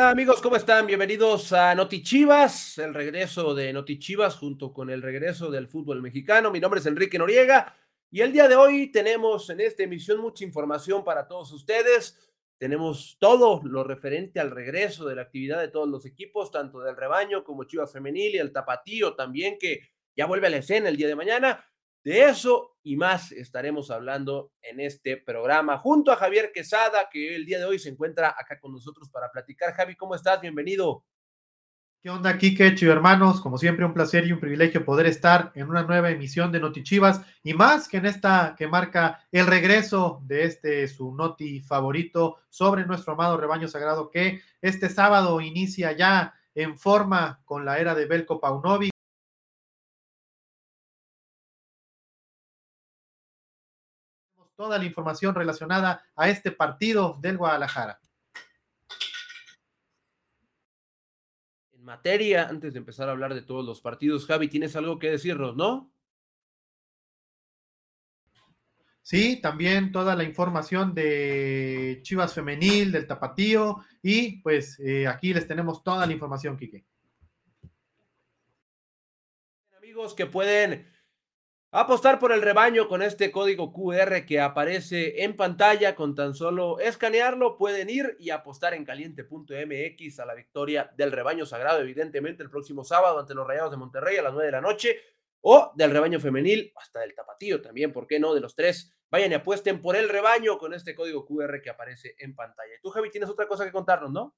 Hola amigos, ¿cómo están? Bienvenidos a Noti Chivas, el regreso de Noti Chivas junto con el regreso del fútbol mexicano. Mi nombre es Enrique Noriega y el día de hoy tenemos en esta emisión mucha información para todos ustedes. Tenemos todo lo referente al regreso de la actividad de todos los equipos, tanto del rebaño como Chivas Femenil y el Tapatío también, que ya vuelve a la escena el día de mañana. De eso y más estaremos hablando en este programa junto a Javier Quesada, que el día de hoy se encuentra acá con nosotros para platicar. Javi, ¿cómo estás? Bienvenido. ¿Qué onda, Kike, Chivo hermanos? Como siempre, un placer y un privilegio poder estar en una nueva emisión de Noti Chivas y más que en esta que marca el regreso de este su Noti favorito sobre nuestro amado rebaño sagrado que este sábado inicia ya en forma con la era de Belko Paunovic toda la información relacionada a este partido del Guadalajara. En materia, antes de empezar a hablar de todos los partidos, Javi, tienes algo que decirnos, ¿no? Sí, también toda la información de Chivas Femenil, del Tapatío, y pues eh, aquí les tenemos toda la información, Quique. Amigos que pueden Apostar por el rebaño con este código QR que aparece en pantalla, con tan solo escanearlo pueden ir y apostar en caliente.mx a la victoria del rebaño sagrado, evidentemente el próximo sábado ante los Rayados de Monterrey a las 9 de la noche, o del rebaño femenil, hasta del tapatío también, ¿por qué no? De los tres, vayan y apuesten por el rebaño con este código QR que aparece en pantalla. Y tú, Javi, tienes otra cosa que contarnos, ¿no?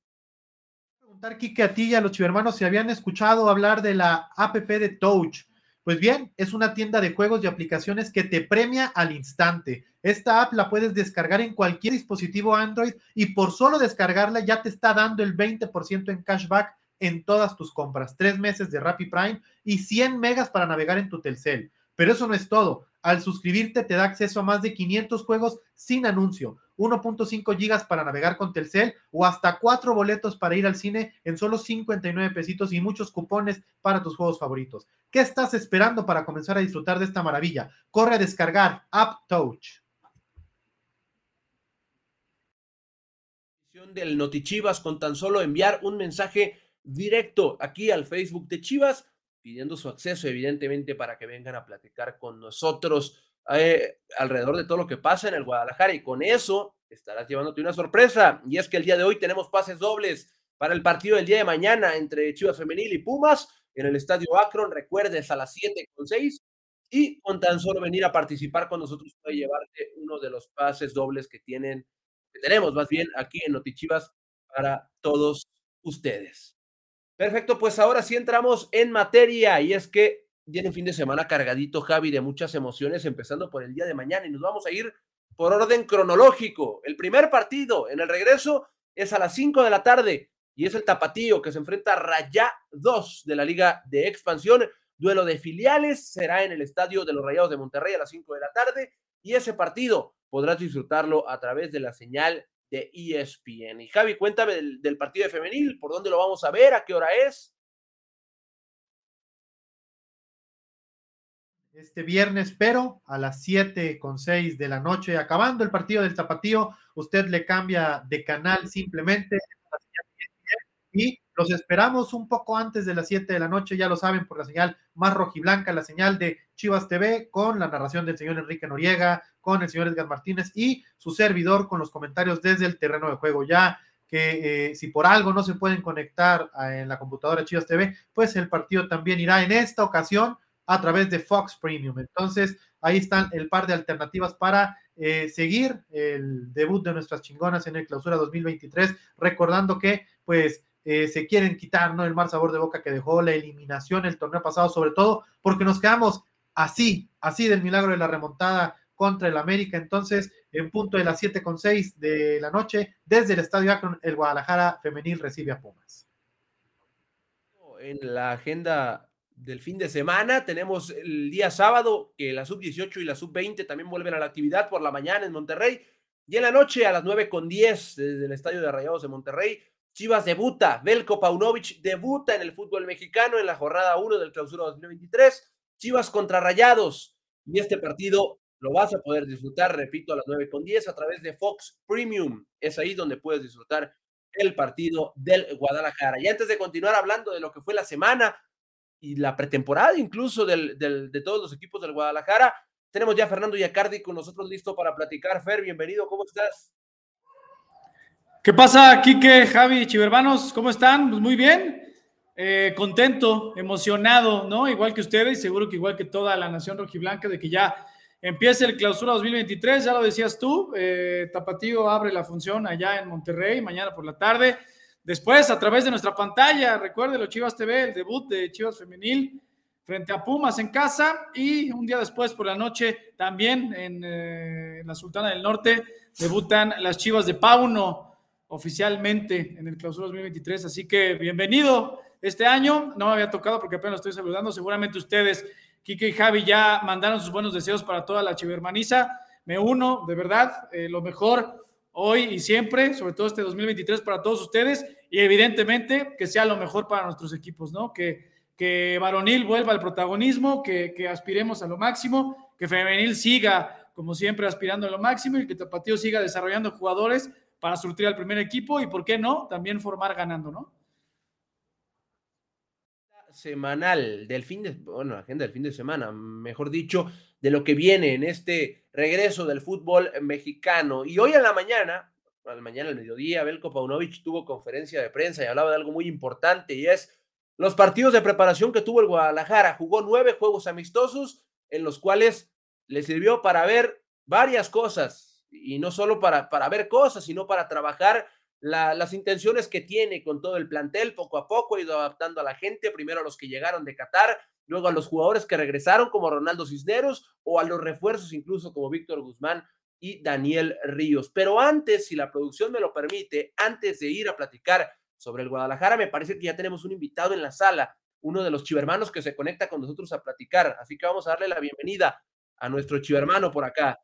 Preguntar, Kike, a ti y a los chivermanos si habían escuchado hablar de la app de Touch pues bien, es una tienda de juegos y aplicaciones que te premia al instante. Esta app la puedes descargar en cualquier dispositivo Android y por solo descargarla ya te está dando el 20% en cashback en todas tus compras. Tres meses de Rappi Prime y 100 megas para navegar en tu Telcel. Pero eso no es todo. Al suscribirte te da acceso a más de 500 juegos sin anuncio, 1.5 gigas para navegar con Telcel o hasta cuatro boletos para ir al cine en solo 59 pesitos y muchos cupones para tus juegos favoritos. ¿Qué estás esperando para comenzar a disfrutar de esta maravilla? Corre a descargar App Touch. del Notichivas con tan solo enviar un mensaje directo aquí al Facebook de Chivas pidiendo su acceso, evidentemente, para que vengan a platicar con nosotros eh, alrededor de todo lo que pasa en el Guadalajara. Y con eso estarás llevándote una sorpresa. Y es que el día de hoy tenemos pases dobles para el partido del día de mañana entre Chivas Femenil y Pumas en el Estadio Akron. Recuerdes a las 7 con 6. Y con tan solo venir a participar con nosotros puede llevarte uno de los pases dobles que tienen, que tenemos más bien aquí en Notichivas para todos ustedes. Perfecto, pues ahora sí entramos en materia y es que viene fin de semana cargadito, Javi, de muchas emociones, empezando por el día de mañana y nos vamos a ir por orden cronológico. El primer partido en el regreso es a las 5 de la tarde y es el Tapatío que se enfrenta a Rayá 2 de la Liga de Expansión. Duelo de filiales será en el Estadio de los Rayados de Monterrey a las 5 de la tarde y ese partido podrás disfrutarlo a través de la señal de ESPN. Y Javi, cuéntame del, partido de femenil, ¿por dónde lo vamos a ver? ¿A qué hora es? Este viernes, pero a las 7 con 6 de la noche, acabando el partido del Tapatío, usted le cambia de canal simplemente y los esperamos un poco antes de las 7 de la noche, ya lo saben, por la señal más rojiblanca, la señal de Chivas TV, con la narración del señor Enrique Noriega, con el señor Edgar Martínez y su servidor con los comentarios desde el terreno de juego. Ya que eh, si por algo no se pueden conectar en la computadora Chivas TV, pues el partido también irá en esta ocasión a través de Fox Premium. Entonces, ahí están el par de alternativas para eh, seguir el debut de nuestras chingonas en el clausura 2023, recordando que, pues, eh, se quieren quitar ¿no? el mal sabor de boca que dejó la eliminación el torneo pasado, sobre todo porque nos quedamos así, así del milagro de la remontada contra el América. Entonces, en punto de las 7 con 6 de la noche, desde el Estadio Akron, el Guadalajara femenil recibe a Pumas. En la agenda del fin de semana tenemos el día sábado que la sub-18 y la sub-20 también vuelven a la actividad por la mañana en Monterrey. Y en la noche a las 9 con 10 desde el Estadio de Rayados de Monterrey, Chivas debuta, Belko Paunovic debuta en el fútbol mexicano en la jornada 1 del clausura 2023, Chivas contra Rayados. Y este partido lo vas a poder disfrutar, repito, a las 9 con 10 a través de Fox Premium. Es ahí donde puedes disfrutar el partido del Guadalajara. Y antes de continuar hablando de lo que fue la semana y la pretemporada incluso del, de todos los equipos del Guadalajara, tenemos ya a Fernando Yacardi con nosotros listo para platicar. Fer, bienvenido, ¿cómo estás? ¿Qué pasa, Quique, Javi, Chivermanos? ¿Cómo están? Pues muy bien. Eh, contento, emocionado, ¿no? Igual que ustedes, seguro que igual que toda la nación rojiblanca, de que ya empiece el clausura 2023, ya lo decías tú, eh, Tapatío abre la función allá en Monterrey mañana por la tarde. Después, a través de nuestra pantalla, recuerde Chivas TV, el debut de Chivas Femenil frente a Pumas en casa y un día después por la noche también en, eh, la Sultana del Norte debutan las Chivas de Pauno oficialmente en el clausura 2023. Así que bienvenido este año. No me había tocado porque apenas estoy saludando. Seguramente ustedes, Kike y Javi, ya mandaron sus buenos deseos para toda la chivermaniza. Me uno, de verdad, eh, lo mejor hoy y siempre, sobre todo este 2023 para todos ustedes y evidentemente que sea lo mejor para nuestros equipos, ¿no? Que, que varonil vuelva al protagonismo, que, que aspiremos a lo máximo, que femenil siga como siempre aspirando a lo máximo y que Tapatío siga desarrollando jugadores para surtir al primer equipo y, ¿por qué no?, también formar ganando, ¿no? Semanal del fin de, bueno, agenda del fin de semana, mejor dicho, de lo que viene en este regreso del fútbol mexicano. Y hoy en la mañana, al mañana al mediodía, Belko Paunovic tuvo conferencia de prensa y hablaba de algo muy importante y es los partidos de preparación que tuvo el Guadalajara. Jugó nueve juegos amistosos en los cuales le sirvió para ver varias cosas y no solo para, para ver cosas, sino para trabajar las intenciones que tiene con todo el plantel, poco a poco ha ido adaptando a la gente, primero a los que llegaron de Qatar, luego a los jugadores que regresaron como Ronaldo Cisneros o a los refuerzos incluso como Víctor Guzmán y Daniel Ríos. Pero antes, si la producción me lo permite, antes de ir a platicar sobre el Guadalajara, me parece que ya tenemos un invitado en la sala, uno de los chivermanos que se conecta con nosotros a platicar. Así que vamos a darle la bienvenida a nuestro chivermano por acá.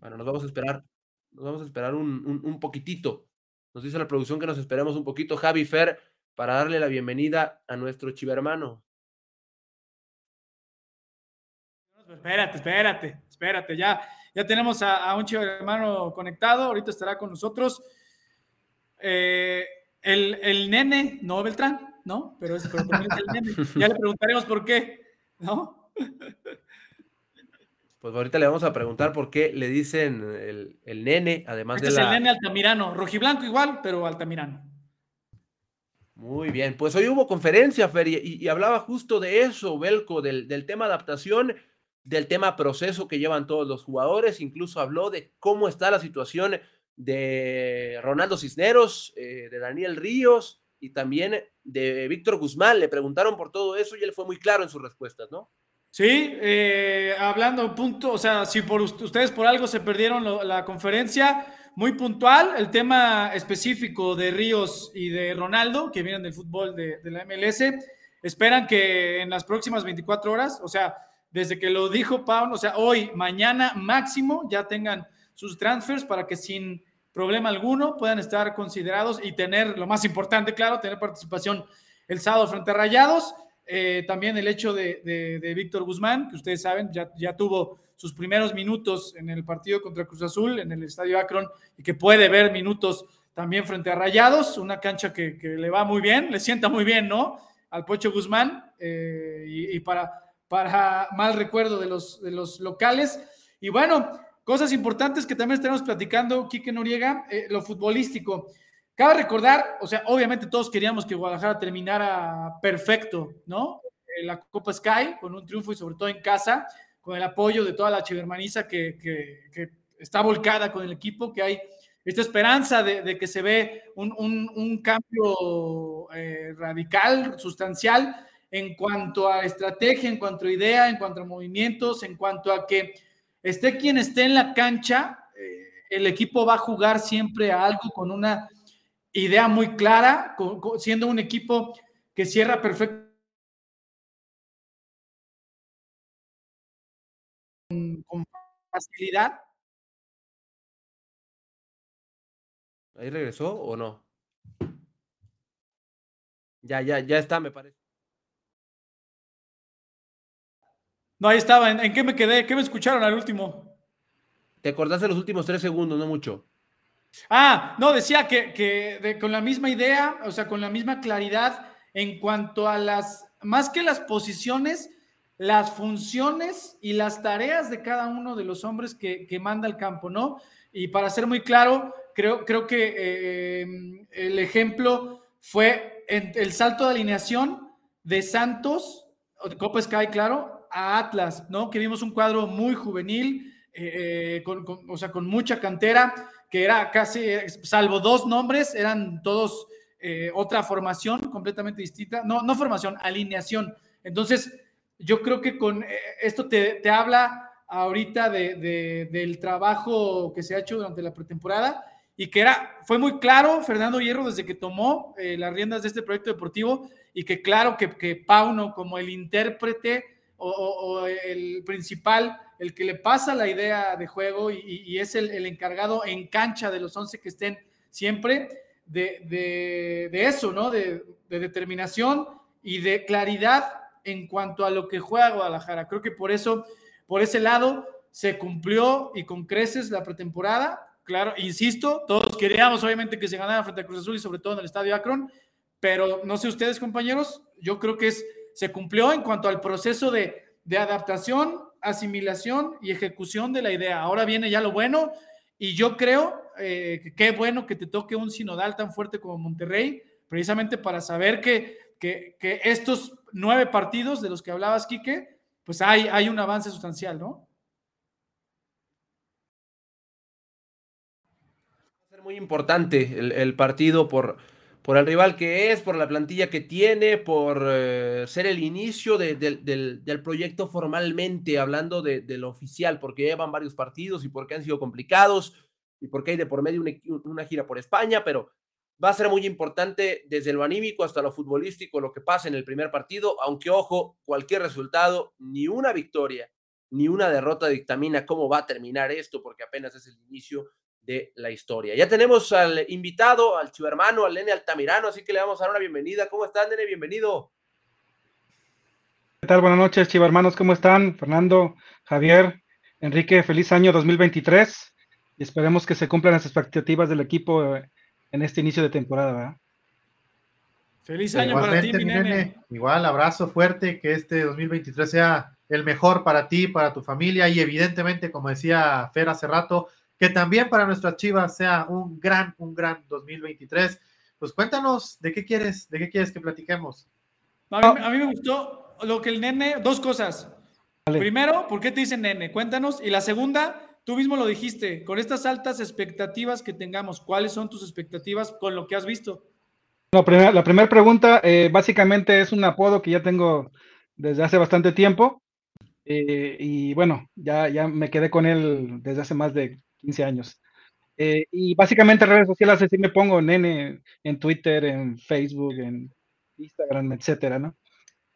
Bueno, nos vamos a esperar nos vamos a esperar un, un, poquitito. Nos dice la producción que nos esperemos un poquito, Javi Fer, para darle la bienvenida a nuestro chivermano. Espérate, espérate, espérate. Ya, ya tenemos a, un chivermano conectado. Ahorita estará con nosotros. Eh, el, el, nene, no Beltrán, ¿no? Pero, pero es el nene. Ya le preguntaremos por qué, ¿no? Pues ahorita le vamos a preguntar por qué le dicen el, nene, además este de es el nene Altamirano, rojiblanco igual, pero Altamirano. Muy bien, pues hoy hubo conferencia, Fer, y, hablaba justo de eso, Belco, del, del, tema adaptación, del tema proceso que llevan todos los jugadores, incluso habló de cómo está la situación de Ronaldo Cisneros, eh, de Daniel Ríos y también de Víctor Guzmán. Le preguntaron por todo eso y él fue muy claro en sus respuestas, ¿no? Sí, eh, hablando punto, o sea, si por ustedes por algo se perdieron la conferencia, muy puntual, el tema específico de Ríos y de Ronaldo, que vienen del fútbol de, la MLS, esperan que en las próximas 24 horas, o sea, desde que lo dijo Pablo, o sea, hoy, mañana máximo, ya tengan sus transfers para que sin problema alguno puedan estar considerados y tener, lo más importante, claro, tener participación el sábado frente a Rayados. Eh, también el hecho de, Víctor Guzmán, que ustedes saben, ya, ya, tuvo sus primeros minutos en el partido contra Cruz Azul, en el Estadio Akron, y que puede ver minutos también frente a Rayados, una cancha que, le va muy bien, le sienta muy bien, ¿no? Al Pocho Guzmán, eh, y, para, para mal recuerdo de los, de los locales. Y bueno, cosas importantes que también estamos platicando, Quique Noriega, eh, lo futbolístico. Cabe recordar, o sea, obviamente todos queríamos que Guadalajara terminara perfecto, ¿no? La Copa Sky, con un triunfo y sobre todo en casa, con el apoyo de toda la chivermaniza que, que, está volcada con el equipo, que hay esta esperanza de, que se ve un, cambio eh, radical, sustancial, en cuanto a estrategia, en cuanto a idea, en cuanto a movimientos, en cuanto a que esté quien esté en la cancha, eh, el equipo va a jugar siempre a algo con una idea muy clara, siendo un equipo que cierra perfecto. Con, facilidad. ¿Ahí regresó o no? Ya, ya, ya está, me parece. No, ahí estaba. ¿En, qué me quedé? ¿Qué me escucharon al último? Te acordaste los últimos tres segundos, no mucho. Ah, no, decía que, con la misma idea, o sea, con la misma claridad en cuanto a las, más que las posiciones, las funciones y las tareas de cada uno de los hombres que, manda el campo, ¿no? Y para ser muy claro, creo, creo que eh, el ejemplo fue el salto de alineación de Santos, de Copa Sky, claro, a Atlas, ¿no? Que vimos un cuadro muy juvenil, eh, con, o sea, con mucha cantera, que era casi, salvo dos nombres, eran todos eh, otra formación completamente distinta. No, no formación, alineación. Entonces, yo creo que con eh, esto te, habla ahorita de, del trabajo que se ha hecho durante la pretemporada y que era, fue muy claro Fernando Hierro desde que tomó eh, las riendas de este proyecto deportivo y que claro que, que Pauno como el intérprete o, el principal, el que le pasa la idea de juego y, es el, encargado en cancha de los 11 que estén siempre de, eso, ¿no? De, determinación y de claridad en cuanto a lo que juega Guadalajara. Creo que por eso, por ese lado, se cumplió y con creces la pretemporada. Claro, insisto, todos queríamos obviamente que se ganara frente a Cruz Azul y sobre todo en el Estadio Akron, pero no sé ustedes, compañeros, yo creo que se cumplió en cuanto al proceso de, adaptación, asimilación y ejecución de la idea. Ahora viene ya lo bueno y yo creo eh, que qué bueno que te toque un sinodal tan fuerte como Monterrey, precisamente para saber que, que, estos nueve partidos de los que hablabas, Quique, pues hay, hay un avance sustancial, ¿no? Va a ser muy importante el partido por por el rival que es, por la plantilla que tiene, por eh, ser el inicio del, proyecto formalmente, hablando de, lo oficial, porque llevan varios partidos y porque han sido complicados y porque hay de por medio una, gira por España, pero va a ser muy importante desde lo anímico hasta lo futbolístico lo que pasa en el primer partido, aunque ojo, cualquier resultado, ni una victoria ni una derrota dictamina cómo va a terminar esto, porque apenas es el inicio de la historia. Ya tenemos al invitado, al chivermano, al Nene Altamirano, así que le vamos a dar una bienvenida. ¿Cómo estás, Nene? Bienvenido. ¿Qué tal? Buenas noches, chivermanos. ¿Cómo están? Fernando, Javier, Enrique, feliz año 2023 y esperemos que se cumplan las expectativas del equipo eh, en este inicio de temporada. Feliz año para ti, mi nene. Igual, abrazo fuerte, que este 2023 sea el mejor para ti, para tu familia y evidentemente, como decía Fer hace rato, que también para nuestras Chivas sea un gran, un gran 2023. Pues cuéntanos de qué quieres, de qué quieres que platiquemos. A mí, me gustó lo que el nene, dos cosas. Primero, ¿por qué te dicen nene? Cuéntanos. Y la segunda, tú mismo lo dijiste, con estas altas expectativas que tengamos, ¿cuáles son tus expectativas con lo que has visto? la primera pregunta, eh, básicamente es un apodo que ya tengo desde hace bastante tiempo. Eh, y bueno, ya, ya me quedé con él desde hace más de 15 años. Eh, y básicamente redes sociales así me pongo nene en Twitter, en Facebook, en Instagram, etcétera, ¿no?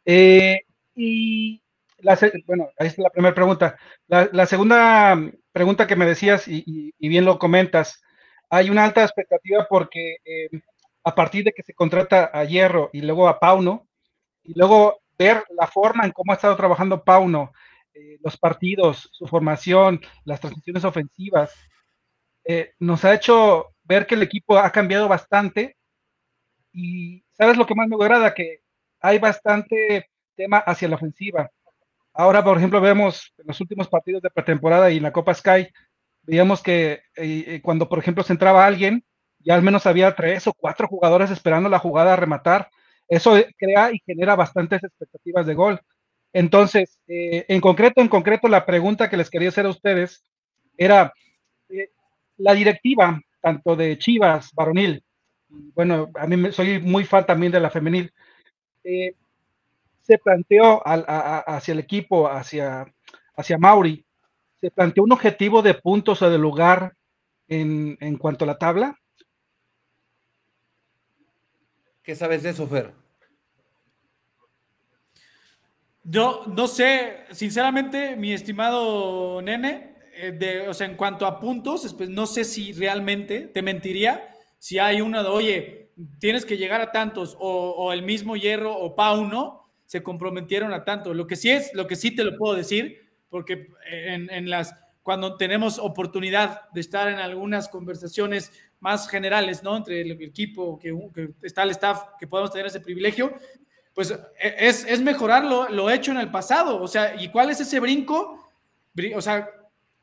Eh, y la, bueno, ahí es la primera pregunta. La, segunda pregunta que me decías, y, bien lo comentas, hay una alta expectativa porque a partir de que se contrata a Hierro y luego a Pauno, y luego ver la forma en cómo ha estado trabajando Pauno eh, los partidos, su formación, las transiciones ofensivas, eh, nos ha hecho ver que el equipo ha cambiado bastante. Y sabes lo que más me agrada, que hay bastante tema hacia la ofensiva. Ahora, por ejemplo, vemos en los últimos partidos de pretemporada y en la Copa Sky, veíamos que eh, cuando, por ejemplo, se entraba alguien, ya al menos había tres o cuatro jugadores esperando la jugada a rematar. Eso crea y genera bastantes expectativas de gol. Entonces, eh, en concreto, en concreto, la pregunta que les quería hacer a ustedes era, eh, la directiva, tanto de Chivas, varonil, bueno, a mí soy muy fan también de la femenil, eh, se planteó hacia el equipo, hacia, hacia Mauri, se planteó un objetivo de puntos o de lugar en, en cuanto a la tabla. ¿Qué sabes de eso, Fer? Yo no sé, sinceramente, mi estimado nene, eh, o sea, en cuanto a puntos, no sé si realmente te mentiría si hay una de, oye, tienes que llegar a tantos, o, el mismo Hierro o Pauno se comprometieron a tanto. Lo que sí es, lo que sí te lo puedo decir, porque en, las cuando tenemos oportunidad de estar en algunas conversaciones más generales, ¿no? Entre el equipo, que, está el staff, que podemos tener ese privilegio, pues e, es, es mejorar lo, hecho en el pasado. O sea, ¿y cuál es ese brinco? O sea,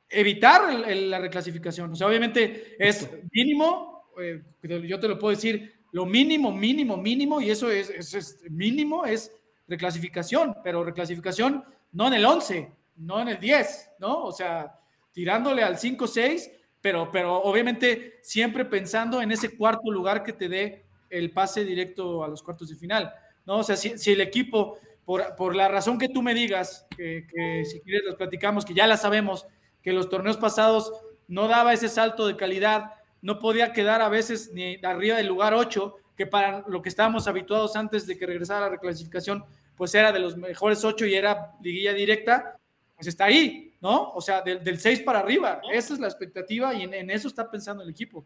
evitar la reclasificación. O sea, obviamente es mínimo, eh, yo te lo puedo decir, lo mínimo, mínimo, mínimo, y eso es, es mínimo, es reclasificación, pero reclasificación no en el 11, no en el 10, ¿no? O sea, tirándole al 5-6, pero, pero obviamente siempre pensando en ese cuarto lugar que te dé el pase directo a los cuartos de final, ¿no? O sea, si, el equipo, por, por, la razón que tú me digas, que, si quieres los platicamos, que ya la sabemos, que los torneos pasados no daba ese salto de calidad, no podía quedar a veces ni arriba del lugar 8, que para lo que estábamos habituados antes de que regresara la reclasificación, pues era de los mejores 8 y era liguilla directa, pues está ahí, ¿no? O sea, del, 6 para arriba. Esa es la expectativa y en, eso está pensando el equipo.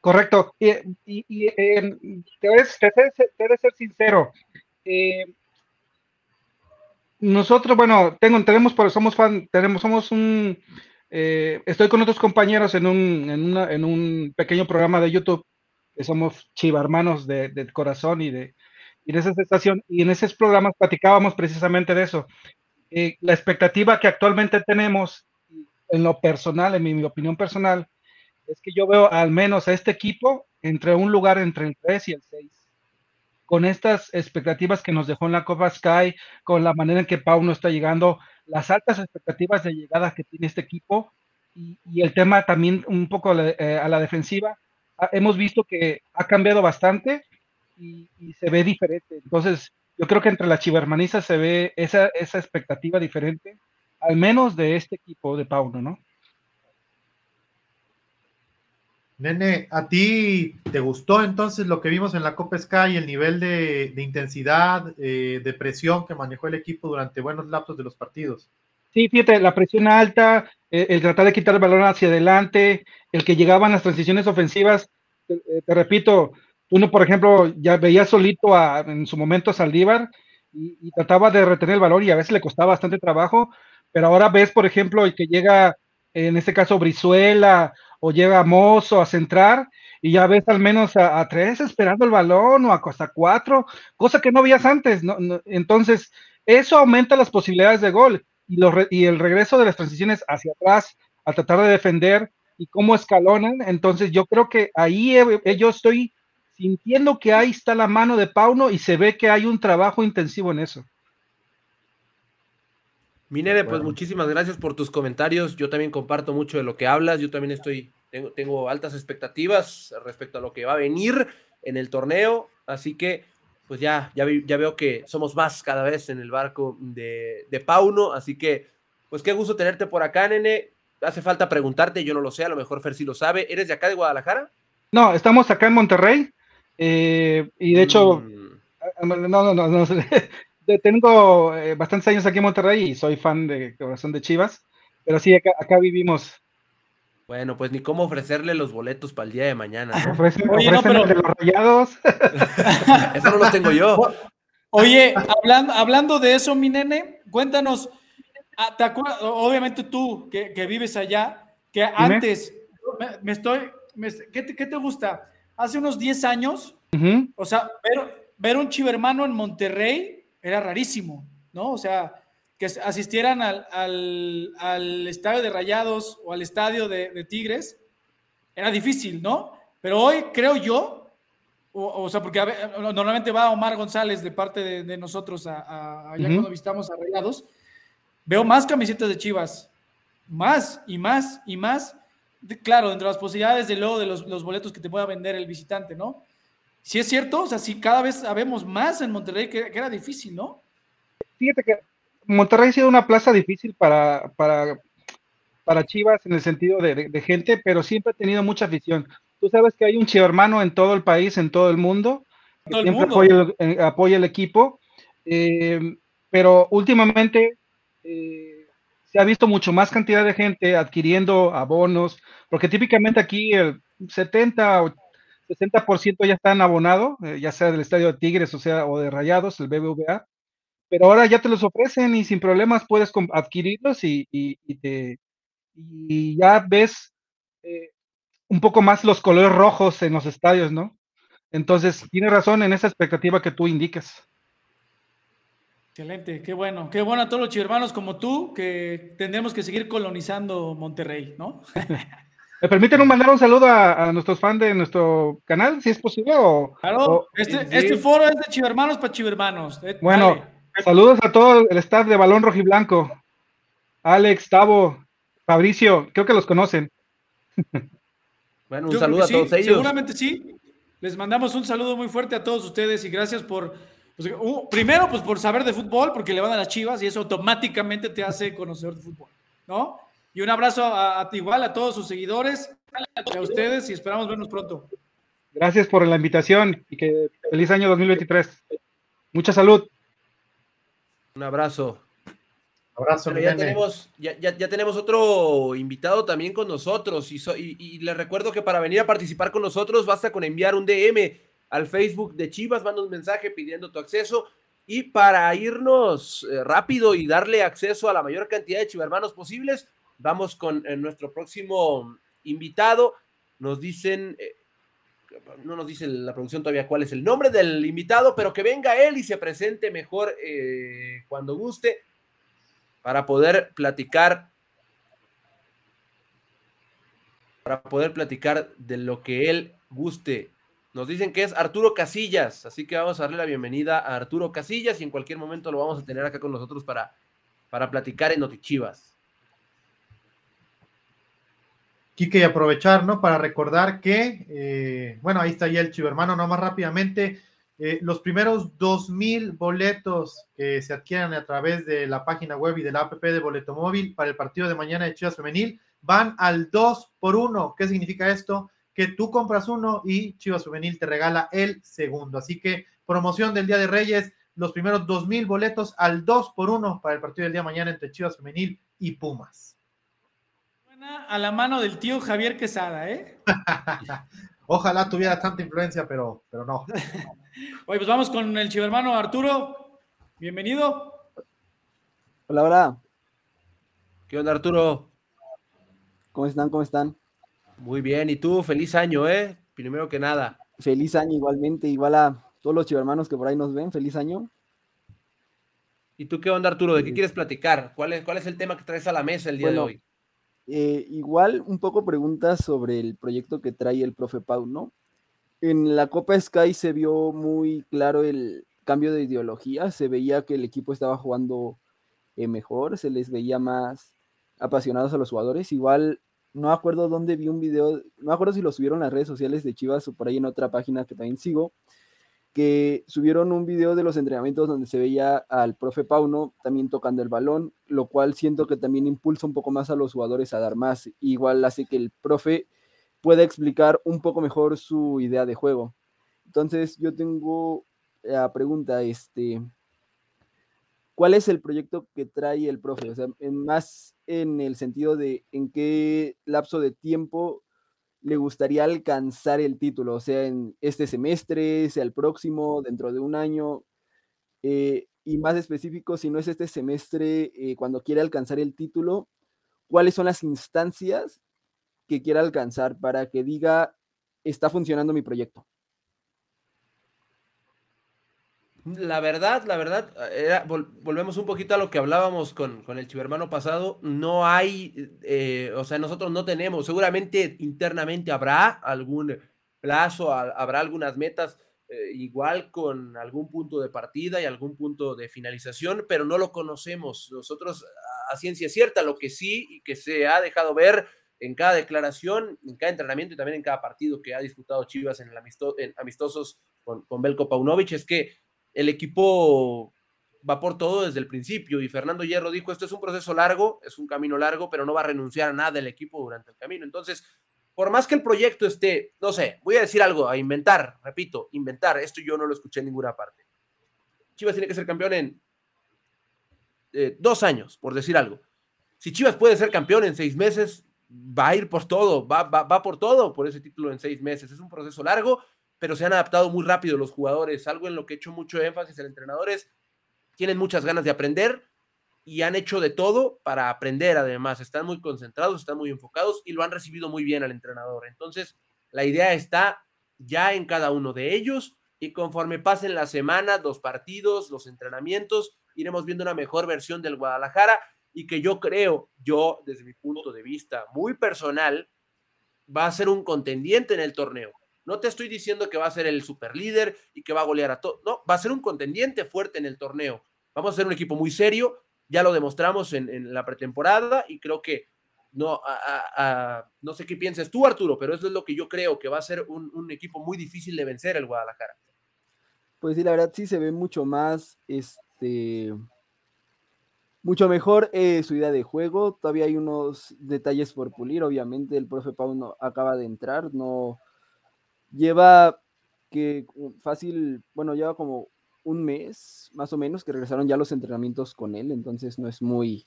Correcto. Y, y, eh, te, debes, ser sincero. Eh, nosotros, bueno, tengo, tenemos, somos fan, tenemos, somos un, eh, estoy con otros compañeros en un, en, un pequeño programa de YouTube, que somos chiva hermanos de, del corazón y de, y de esa estación, y en esos programas platicábamos precisamente de eso. Eh, la expectativa que actualmente tenemos, en lo personal, en mi, opinión personal, es que yo veo al menos a este equipo entre un lugar entre el 3 y el 6. Con estas expectativas que nos dejó en la Copa Sky, con la manera en que Pau no está llegando, las altas expectativas de llegada que tiene este equipo y, el tema también un poco a la, eh, defensiva, hemos visto que ha cambiado bastante y, y, se ve diferente. Entonces, yo creo que entre la chivermaniza se ve esa, esa expectativa diferente, al menos de este equipo de Pauno, ¿no? Nene, ¿a ti te gustó entonces lo que vimos en la Copa Sky, el nivel de, intensidad, eh, de presión que manejó el equipo durante buenos lapsos de los partidos? Sí, fíjate, la presión alta, eh, el, tratar de quitar el balón hacia adelante, el que llegaban las transiciones ofensivas, te eh, repito, uno, por ejemplo, ya veía solito a, en su momento a Saldívar y, trataba de retener el valor y a veces le costaba bastante trabajo, pero ahora ves, por ejemplo, el que llega, en este caso, Brizuela o llega Mozo a centrar y ya ves al menos a, tres esperando el balón o a hasta cuatro, cosa que no veías antes. entonces, eso aumenta las posibilidades de gol y, y el regreso de las transiciones hacia atrás a tratar de defender y cómo escalonan. Entonces, yo creo que ahí yo estoy sintiendo que ahí está la mano de Pauno y se ve que hay un trabajo intensivo en eso. Minere, pues muchísimas gracias por tus comentarios. Yo también comparto mucho de lo que hablas. Yo también estoy, tengo, tengo altas expectativas respecto a lo que va a venir en el torneo. Así que, pues ya, ya, ya veo que somos más cada vez en el barco de, de Pauno. Así que, pues qué gusto tenerte por acá, nene. Hace falta preguntarte, yo no lo sé, a lo mejor Fer sí lo sabe. ¿Eres de acá de Guadalajara? No, estamos acá en Monterrey. Eh, y de hecho, mm. no, no, no, no tengo eh, bastantes años aquí en Monterrey y soy fan de Corazón de Chivas, pero sí, acá, acá vivimos. Bueno, pues ni cómo ofrecerle los boletos para el día de mañana. ¿no? Ofrecen, Oye, no, pero... de los rayados. eso no lo tengo yo. Oye, hablando, hablando de eso, mi nene, cuéntanos, ah, ¿te acuerdas? Obviamente tú que, que vives allá, que antes, me, estoy, ¿qué, te, ¿qué te gusta? Hace unos 10 años, o sea, ver, ver, un chivermano en Monterrey era rarísimo, ¿no? O sea, que asistieran al, estadio de Rayados o al estadio de, Tigres, era difícil, ¿no? Pero hoy creo yo, o, sea, porque normalmente va Omar González de parte de, nosotros a, allá cuando visitamos a Rayados, veo más camisetas de Chivas, más y más y más claro, dentro de las posibilidades de luego de los, boletos que te pueda vender el visitante, ¿no? Si es cierto, o sea, si cada vez sabemos más en Monterrey que, era difícil, ¿no? Fíjate que Monterrey ha sido una plaza difícil para, para, para Chivas en el sentido de, gente, pero siempre ha tenido mucha afición. Tú sabes que hay un hermano en todo el país, en todo el mundo, que siempre Apoya, el, eh, apoya, el, equipo, eh, pero últimamente eh, ha visto mucho más cantidad de gente adquiriendo abonos, porque típicamente aquí el 70 o 60% ya están abonados, eh, ya sea del estadio de Tigres o sea o de Rayados, el BBVA, pero ahora ya te los ofrecen y sin problemas puedes adquirirlos y, te, y ya ves eh, un poco más los colores rojos en los estadios, ¿no? Entonces, tiene razón en esa expectativa que tú indicas. Excelente, qué bueno, qué bueno a todos los hermanos como tú, que tendremos que seguir colonizando Monterrey, ¿no? ¿Me permiten mandar un saludo a, nuestros fans de nuestro canal, si es posible? O, claro, este, este, foro es de chivermanos para chivermanos. Eh, bueno, saludos a todo el staff de Balón Rojiblanco. Alex, Tavo, Fabricio, creo que los conocen. Bueno, un saludo a todos ellos. Seguramente sí. Les mandamos un saludo muy fuerte a todos ustedes y gracias por, pues, primero, pues por saber de fútbol, porque le van a las chivas y eso automáticamente te hace conocer de fútbol, ¿no? Y un abrazo a, ti igual, a todos sus seguidores, a ustedes y esperamos vernos pronto. Gracias por la invitación y que feliz año 2023. Mucha salud. Un abrazo. Abrazo, ya tenemos, ya, ya, tenemos otro invitado también con nosotros y, y, les recuerdo que para venir a participar con nosotros basta con enviar un DM al Facebook de Chivas, manda un mensaje pidiendo tu acceso y para irnos eh, rápido y darle acceso a la mayor cantidad de chivermanos posibles, vamos con eh, nuestro próximo invitado. Nos dicen, eh, no nos dice la producción todavía cuál es el nombre del invitado, pero que venga él y se presente mejor cuando guste para poder platicar para poder platicar de lo que él guste. Nos dicen que es Arturo Casillas, así que vamos a darle la bienvenida a Arturo Casillas y en cualquier momento lo vamos a tener acá con nosotros para, para platicar en Notichivas. Quique, y aprovechar, ¿no? Para recordar que, eh, bueno, ahí está ya el chivo hermano, no más rápidamente. Eh, los primeros 2.000 boletos que se adquieran a través de la página web y de la app de Boleto Móvil para el partido de mañana de Chivas Femenil van al 2 por 1. ¿Qué significa esto? Que tú compras uno y Chivas Femenil te regala el segundo. Así que promoción del Día de Reyes, los primeros 2.000 boletos al 2 por 1 para el partido del día de mañana entre Chivas Femenil y Pumas. A la mano del tío Javier Quesada, ¿eh? Ojalá tuviera tanta influencia, pero, pero no. Oye, pues vamos con el chivermano Arturo. Bienvenido. Hola, hola. ¿Qué onda, Arturo? ¿Cómo están? ¿Cómo están? Muy bien. ¿Y tú? Feliz año, ¿eh? Primero que nada. Feliz año igualmente, igual a todos los chivermanos que por ahí nos ven. Feliz año. ¿Y tú qué onda, Arturo? ¿De qué quieres platicar? ¿Cuál es, cuál es el tema que traes a la mesa el día de hoy? Eh, igual un poco preguntas sobre el proyecto que trae el profe Pau, ¿no? En la Copa Sky se vio muy claro el cambio de ideología, se veía que el equipo estaba jugando eh, mejor, se les veía más apasionados a los jugadores. Igual, no acuerdo dónde vi un video, no acuerdo si lo subieron las redes sociales de Chivas o por ahí en otra página que también sigo, que subieron un video de los entrenamientos donde se veía al profe Pauno también tocando el balón, lo cual siento que también impulsa un poco más a los jugadores a dar más. Igual hace que el profe pueda explicar un poco mejor su idea de juego. Entonces, yo tengo la pregunta, este, ¿cuál es el proyecto que trae el profe? O sea, más en el sentido de en qué lapso de tiempo le gustaría alcanzar el título, o sea, en este semestre, sea el próximo, dentro de un año, eh, y más específico, si no es este semestre, eh, cuando quiere alcanzar el título, cuáles son las instancias que quiera alcanzar para que diga, está funcionando mi proyecto. La verdad, la verdad, volvemos un poquito a lo que hablábamos con, con el chivermano pasado. No hay, eh, o sea, nosotros no tenemos, seguramente internamente habrá algún plazo, habrá algunas metas, eh, igual con algún punto de partida y algún punto de finalización, pero no lo conocemos. Nosotros, a ciencia cierta, lo que sí y que se ha dejado ver en cada declaración, en cada entrenamiento y también en cada partido que ha disputado Chivas en, el en amistosos con, con Belko Paunovic es que el equipo va por todo desde el principio y Fernando Hierro dijo, esto es un proceso largo, es un camino largo, pero no va a renunciar a nada del equipo durante el camino. Entonces, por más que el proyecto esté, no sé, voy a decir algo, a inventar, repito, inventar, esto yo no lo escuché en ninguna parte. Chivas tiene que ser campeón en eh, dos años, por decir algo. Si Chivas puede ser campeón en seis meses, va a ir por todo, va, va, va por todo por ese título en seis meses. Es un proceso largo, pero se han adaptado muy rápido los jugadores. Algo en lo que he hecho mucho énfasis el entrenador es tienen muchas ganas de aprender y han hecho de todo para aprender además. Están muy concentrados, están muy enfocados y lo han recibido muy bien al entrenador. Entonces, la idea está ya en cada uno de ellos y conforme pasen las semanas, los partidos, los entrenamientos, iremos viendo una mejor versión del Guadalajara y que yo creo, yo desde mi punto de vista muy personal, va a ser un contendiente en el torneo. No te estoy diciendo que va a ser el superlíder y que va a golear a todo. No, va a ser un contendiente fuerte en el torneo. Vamos a ser un equipo muy serio. Ya lo demostramos en, la pretemporada y creo que no, no sé qué piensas tú, Arturo, pero eso es lo que yo creo que va a ser un, equipo muy difícil de vencer el Guadalajara. Pues sí, la verdad sí se ve mucho más, este, mucho mejor eh, su idea de juego. Todavía hay unos detalles por pulir. Obviamente, el profe Pau no acaba de entrar, no lleva que fácil, bueno, lleva como un mes más o menos que regresaron ya los entrenamientos con él, entonces no es muy,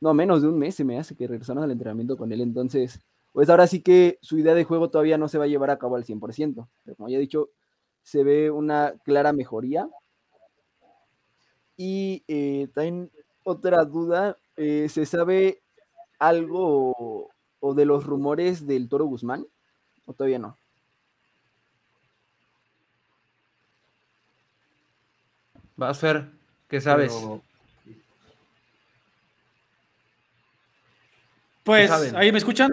no, menos de un mes se me hace que regresaron al entrenamiento con él, entonces, pues ahora sí que su idea de juego todavía no se va a llevar a cabo al 100%, pero como ya he dicho, se ve una clara mejoría y eh, también otra duda, eh, ¿se sabe algo o, de los rumores del Toro Guzmán? ¿O todavía no? Vas, a ¿qué sabes? Pues, ¿ahí me escuchan?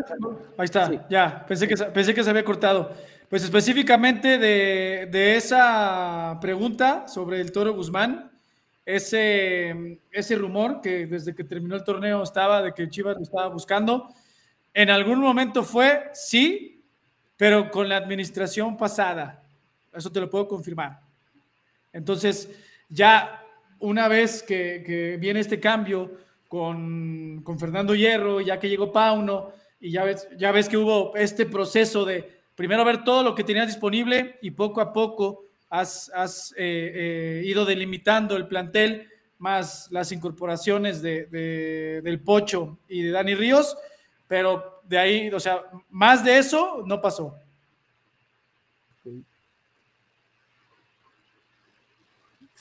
Ahí está, ya, pensé que, pensé que se había cortado. Pues específicamente de, de, esa pregunta sobre el Toro Guzmán, ese, ese rumor que desde que terminó el torneo estaba de que Chivas lo estaba buscando. En algún momento fue sí, pero con la administración pasada. Eso te lo puedo confirmar. Entonces, ya una vez que, viene este cambio con, Fernando Hierro, ya que llegó Pauno, y ya ves, ya ves que hubo este proceso de primero ver todo lo que tenías disponible y poco a poco has, eh, eh, ido delimitando el plantel, más las incorporaciones de, del Pocho y de Dani Ríos, pero de ahí, o sea, más de eso no pasó.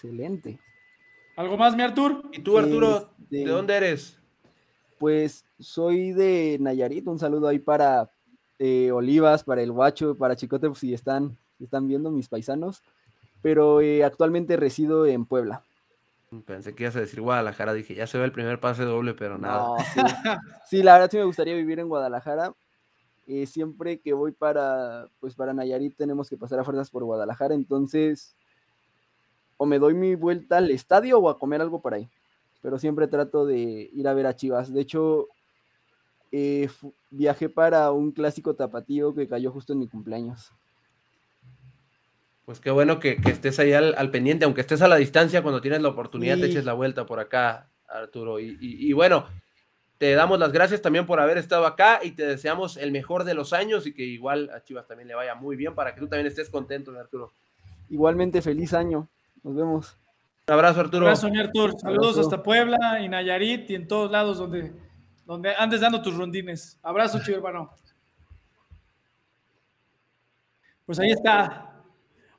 Excelente. ¿Algo más, mi Artur? ¿Y tú, Arturo, de, de dónde eres? Pues soy de Nayarit, un saludo ahí para eh, Olivas, para el Guacho, para Chicote, si están, si están viendo mis paisanos pero eh, actualmente resido en Puebla. Pensé que ibas a decir Guadalajara, dije, ya se ve el primer pase doble, pero nada. sí. la verdad sí me gustaría vivir en Guadalajara. Eh, siempre que voy para, pues para Nayarit tenemos que pasar a fuerzas por Guadalajara, entonces o me doy mi vuelta al estadio o a comer algo por ahí. Pero siempre trato de ir a ver a Chivas. De hecho, eh, viajé para un clásico tapatío que cayó justo en mi cumpleaños. Pues qué bueno que, estés ahí al, pendiente, aunque estés a la distancia, cuando tienes la oportunidad te eches la vuelta por acá, Arturo. Y, bueno, te damos las gracias también por haber estado acá y te deseamos el mejor de los años y que igual a Chivas también le vaya muy bien para que tú también estés contento, Arturo. Igualmente, feliz año. Nos vemos. Un abrazo, Arturo. Un abrazo, Arturo. Saludos hasta Puebla y Nayarit y en todos lados donde, donde andes dando tus rondines. Abrazo, chivo hermano. Pues ahí está.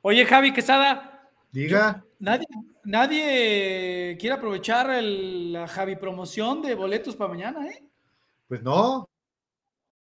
Oye, Javi Quesada. Diga. nadie, nadie quiere aprovechar la Javi promoción de boletos para mañana, ¿eh? Pues no.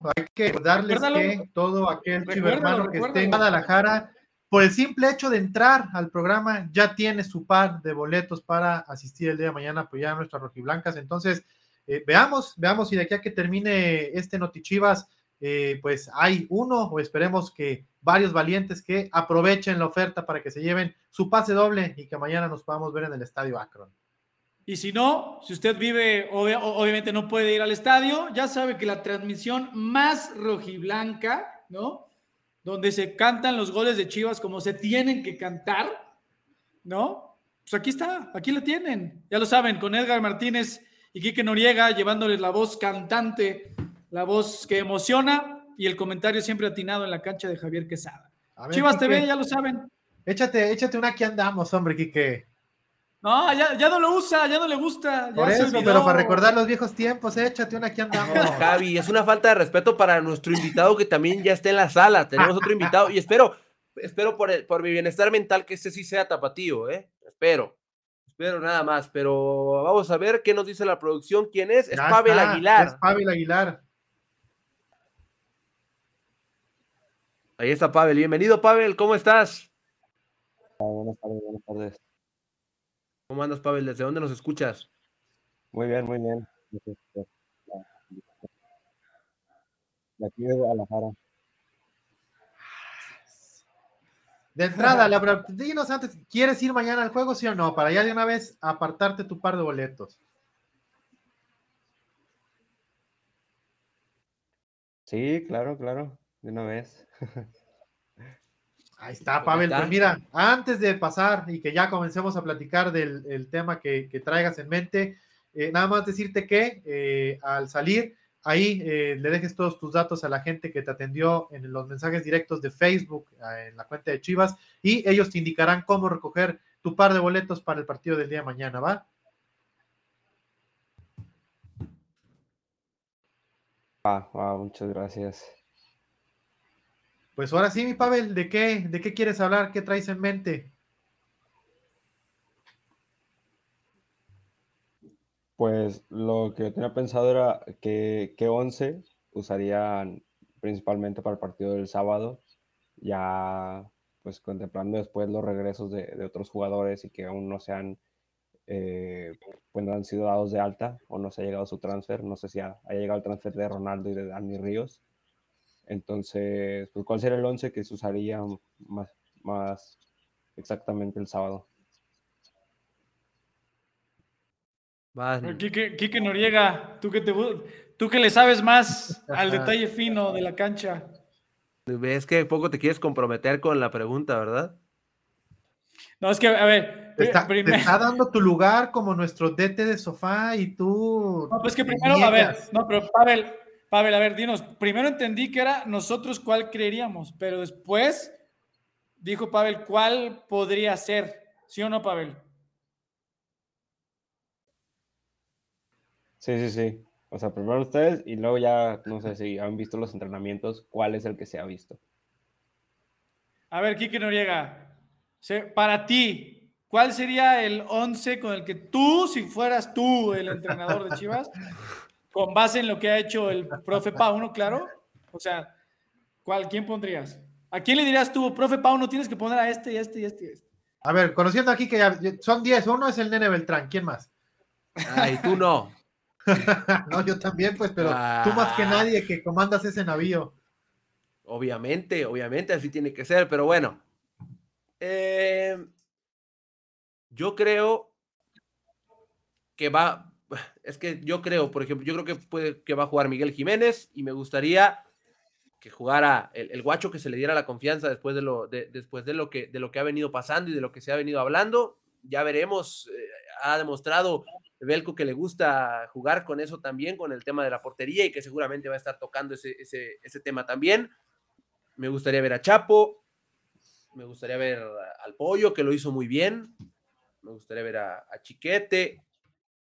Hay que darles que todo aquel hermano que esté en Guadalajara, por el simple hecho de entrar al programa, ya tiene su par de boletos para asistir el día de mañana a apoyar a nuestras rojiblancas. Entonces, eh, veamos, veamos si de aquí a que termine este Notichivas eh, pues hay uno o esperemos que varios valientes que aprovechen la oferta para que se lleven su pase doble y que mañana nos podamos ver en el estadio Akron. Y si no, si usted vive, obviamente no puede ir al estadio, ya sabe que la transmisión más rojiblanca, ¿no? Donde se cantan los goles de Chivas como se tienen que cantar, ¿no? Pues aquí está, aquí lo tienen. Ya lo saben, con Edgar Martínez y Quique Noriega llevándoles la voz cantante la voz que emociona y el comentario siempre atinado en la cancha de Javier Quesada. Chivas TV, ya lo saben. Échate, échate una que andamos, hombre, Quique. No, ya, no lo usa, ya no le gusta. Por eso, pero para recordar los viejos tiempos, échate una que andamos. Javi, es una falta de respeto para nuestro invitado que también ya está en la sala. Tenemos otro invitado y espero, espero por, por mi bienestar mental que este sí sea tapatío, ¿eh? Espero. Pero nada más, pero vamos a ver qué nos dice la producción. ¿Quién es? Es Pavel Aguilar. Es Pavel Aguilar. Ahí está Pavel. Bienvenido, Pavel. ¿Cómo estás? buenas tardes, buenas tardes. ¿Cómo andas, Pavel? ¿Desde dónde nos escuchas? Muy bien, muy bien. De aquí de Guadalajara. De entrada, la, dinos antes, ¿quieres ir mañana al juego, sí o no? Para ya de una vez apartarte tu par de boletos. Sí, claro, claro, de una vez. Ahí está, Pavel. Pues mira, antes de pasar y que ya comencemos a platicar del tema que, traigas en mente, eh, nada más decirte que eh, al salir, ahí eh, le dejes todos tus datos a la gente que te atendió en los mensajes directos de Facebook, en la cuenta de Chivas, y ellos te indicarán cómo recoger tu par de boletos para el partido del día de mañana, ¿va? Ah, muchas gracias. Pues ahora sí, mi Pavel, ¿de qué, ¿de qué quieres hablar? ¿Qué traes en mente? Pues lo que tenía pensado era que, que 11 usarían principalmente para el partido del sábado, ya pues contemplando después los regresos de, otros jugadores y que aún no sean, eh, pues no han sido dados de alta o no se ha llegado su transfer, no sé si ha, ha llegado el transfer de Ronaldo y de Dani Ríos, entonces, pues, ¿cuál sería el 11 que se usaría más, más exactamente el sábado? Quique, Noriega, ¿tú que, te, tú que le sabes más al detalle fino de la cancha. Ves que poco te quieres comprometer con la pregunta, ¿verdad? No, es que, a ver. Te está, está, dando tu lugar como nuestro DT de sofá y tú. No, pues que primero, a ver, no, pero Pavel, Pavel, a ver, dinos, primero entendí que era nosotros cuál creeríamos, pero después dijo Pavel cuál podría ser, ¿sí o no, Pavel? Sí, sí, sí. O sea, primero ustedes y luego ya, no sé si han visto los entrenamientos, cuál es el que se ha visto. A ver, Kike Noriega, para ti, ¿cuál sería el 11 con el que tú, si fueras tú el entrenador de Chivas, con base en lo que ha hecho el profe Pauno, claro. O sea, ¿cuál, ¿quién pondrías? ¿A quién le dirías tú, profe Pauno, tienes que poner a este y este y este y este? A ver, conociendo aquí que ya son 10, uno es el nene Beltrán, ¿quién más? Ay, tú no. no, yo también, pues, pero tú más que ah. nadie que comandas ese navío. Obviamente, obviamente, así tiene que ser, pero bueno. Eh, yo creo que va, es que yo creo, por ejemplo, yo creo que puede que va a jugar Miguel Jiménez y me gustaría que jugara el, guacho que se le diera la confianza después de lo después de lo que de lo que ha venido pasando y de lo que se ha venido hablando. Ya veremos, eh, ha demostrado Belco que le gusta jugar con eso también, con el tema de la portería y que seguramente va a estar tocando ese, ese, tema también. Me gustaría ver a Chapo, me gustaría ver al Pollo, que lo hizo muy bien, me gustaría ver a Chiquete,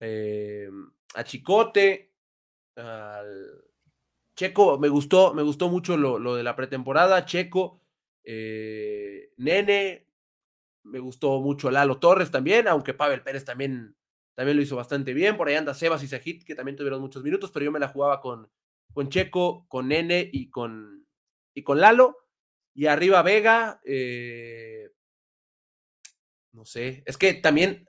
eh, a Chicote, al Checo, me gustó, me gustó mucho lo, de la pretemporada, Checo, eh, Nene, me gustó mucho Lalo Torres también, aunque Pavel Pérez también, también lo hizo bastante bien, por ahí anda Sebas y Sajit, que también tuvieron muchos minutos, pero yo me la jugaba con, con Checo, con Nene y con, y con Lalo, y arriba Vega, eh, no sé, es que también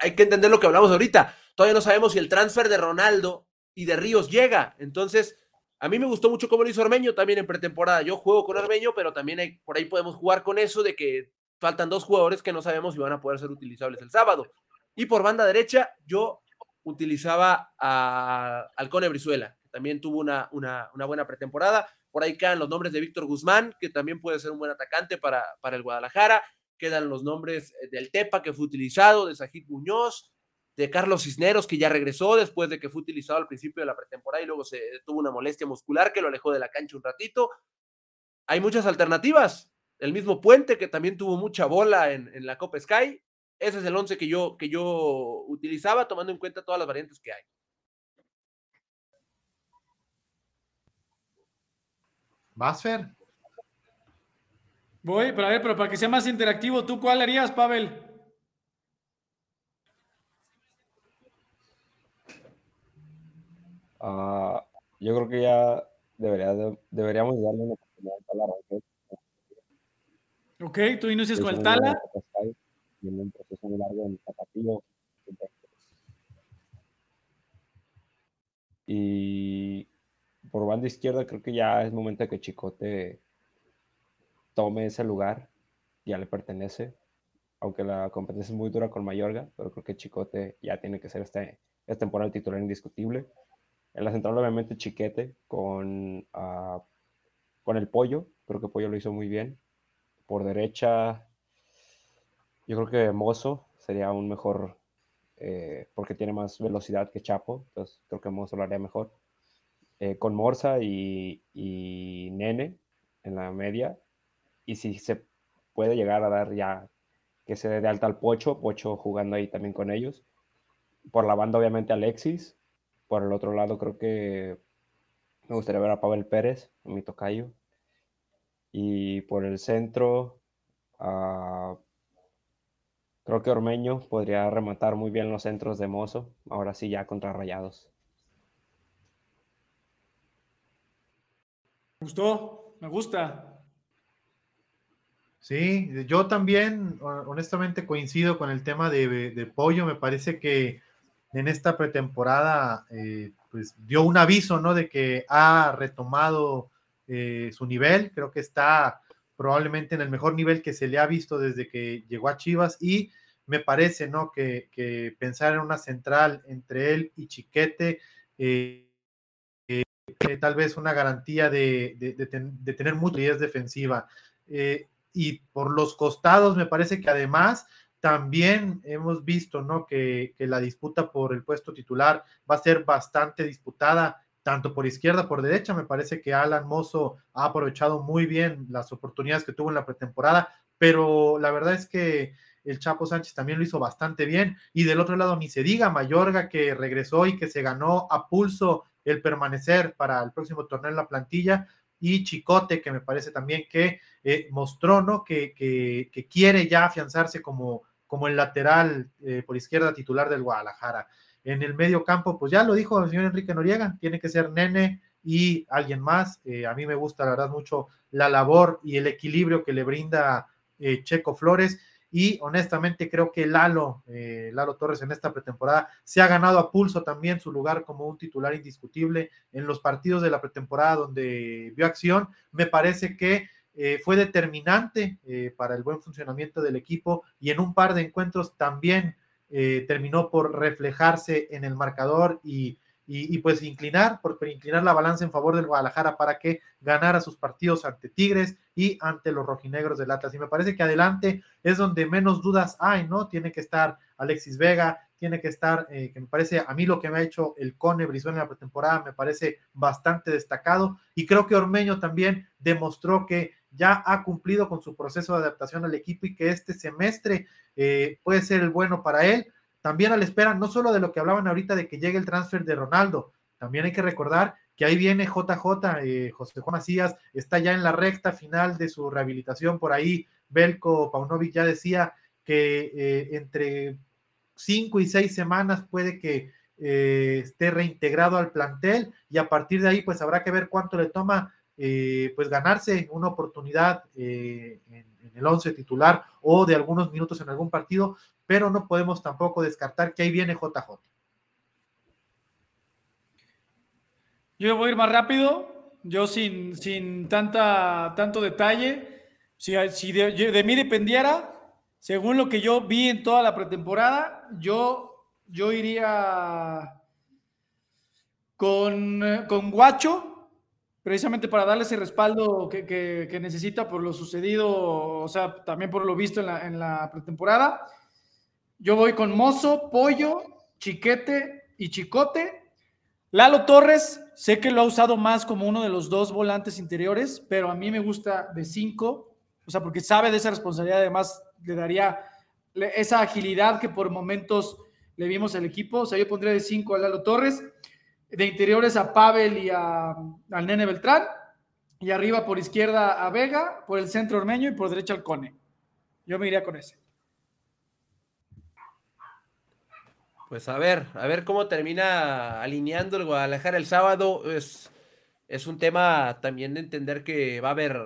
hay que entender lo que hablamos ahorita. Todavía no sabemos si el transfer de Ronaldo y de Ríos llega. Entonces, a mí me gustó mucho cómo lo hizo Armeño también en pretemporada. Yo juego con Armeño, pero también por ahí podemos jugar con eso de que faltan dos jugadores que no sabemos si van a poder ser utilizables el sábado. Y por banda derecha, yo utilizaba a Alcone Brizuela, que también tuvo una, una, buena pretemporada. Por ahí quedan los nombres de Víctor Guzmán, que también puede ser un buen atacante para, para el Guadalajara. Quedan los nombres del Tepa, que fue utilizado, de Sajid Muñoz, de Carlos Cisneros, que ya regresó después de que fue utilizado al principio de la pretemporada y luego se tuvo una molestia muscular que lo alejó de la cancha un ratito. Hay muchas alternativas. El mismo Puente, que también tuvo mucha bola en, la Copa Sky. Ese es el 11 que yo, que yo utilizaba, tomando en cuenta todas las variantes que hay. ¿Vas, Fer? Voy, pero a ver, pero para que sea más interactivo, ¿tú cuál harías, Pavel? Ah, yo creo que ya debería deberíamos darle una oportunidad a la Ok, tú inicias con el Tala. Tiene un proceso muy largo en Tapatío. Y por banda izquierda creo que ya es momento de que Chicote tome ese lugar, ya le pertenece, aunque la competencia es muy dura con Mayorga, pero creo que Chicote ya tiene que ser este, esta temporada titular indiscutible. En la central obviamente Chiquete con, uh, con el Pollo, creo que Pollo lo hizo muy bien. Por derecha, yo creo que Mozo sería un mejor, eh, porque tiene más velocidad que Chapo, entonces creo que Mozo lo haría mejor. Eh, con Morza y, y, Nene en la media, y si se puede llegar a dar ya que se dé de alta al Pocho, Pocho jugando ahí también con ellos. Por la banda, obviamente, Alexis. Por el otro lado, creo que me gustaría ver a Pavel Pérez, mi tocayo. Y por el centro, uh, creo que Ormeño podría rematar muy bien los centros de Mozo, ahora sí ya contra Rayados. Me gustó, me gusta. Sí, yo también honestamente coincido con el tema de, Pollo, me parece que en esta pretemporada eh, pues dio un aviso, ¿no? De que ha retomado eh, su nivel, creo que está probablemente en el mejor nivel que se le ha visto desde que llegó a Chivas y me parece, ¿no? Que, pensar en una central entre él y Chiquete, eh, tal vez una garantía de, de, tener mucha defensiva. y por los costados, me parece que además también hemos visto, ¿no? Que, que la disputa por el puesto titular va a ser bastante disputada tanto por izquierda, por derecha. Me parece que Alan Mozo ha aprovechado muy bien las oportunidades que tuvo en la pretemporada, pero la verdad es que el Chapo Sánchez también lo hizo bastante bien. Y del otro lado, ni se diga, Mayorga que regresó y que se ganó a pulso el permanecer para el próximo torneo en la plantilla. Y Chicote, que me parece también que eh, mostró, ¿no? Que, que, quiere ya afianzarse como, como el lateral eh, por izquierda titular del Guadalajara. En el medio campo, pues ya lo dijo el señor Enrique Noriega, tiene que ser Nene y alguien más. Eh, a mí me gusta, la verdad, mucho la labor y el equilibrio que le brinda eh, Checo Flores. Y honestamente creo que Lalo, eh, Lalo Torres en esta pretemporada se ha ganado a pulso también su lugar como un titular indiscutible en los partidos de la pretemporada donde vio acción. Me parece que fue determinante para el buen funcionamiento del equipo y en un par de encuentros también eh, terminó por reflejarse en el marcador y, pues inclinar, por inclinar la balanza en favor del Guadalajara para que ganara sus partidos ante Tigres y ante los rojinegros del Atlas. Y me parece que adelante es donde menos dudas hay, ¿no? Tiene que estar Alexis Vega, tiene que estar, eh, que me parece a mí lo que me ha hecho el Cone Brizuela en la pretemporada me parece bastante destacado y creo que Ormeño también demostró que ya ha cumplido con su proceso de adaptación al equipo y que este semestre eh, puede ser el bueno para él. También a la espera, no solo de lo que hablaban ahorita de que llegue el transfer de Ronaldo, también hay que recordar que ahí viene JJ, eh, José Juan Macías, está ya en la recta final de su rehabilitación. Por ahí, Belko Paunovic ya decía que eh, entre cinco y seis semanas puede que esté reintegrado al plantel y a partir de ahí, pues habrá que ver cuánto le toma eh, pues ganarse una oportunidad eh, en, el 11 titular o de algunos minutos en algún partido, pero no podemos tampoco descartar que ahí viene JJ. Yo voy a ir más rápido, yo sin, sin tanta, tanto detalle. Si, si de, mí dependiera, según lo que yo vi en toda la pretemporada, yo, yo iría con, con Guacho, precisamente para darle ese respaldo que, necesita por lo sucedido, o sea, también por lo visto en la, pretemporada. Yo voy con Mozo, Pollo, Chiquete y Chicote. Lalo Torres, sé que lo ha usado más como uno de los dos volantes interiores, pero a mí me gusta de cinco, o sea, porque sabe de esa responsabilidad, además le daría esa agilidad que por momentos le vimos al equipo. O sea, yo pondría de cinco a Lalo Torres de interiores a Pavel y a, al Nene Beltrán, y arriba por izquierda a Vega, por el centro Ormeño y por derecha al Cone. Yo me iría con ese. Pues a ver, a ver cómo termina alineando el Guadalajara el sábado. Es, es un tema también de entender que va a haber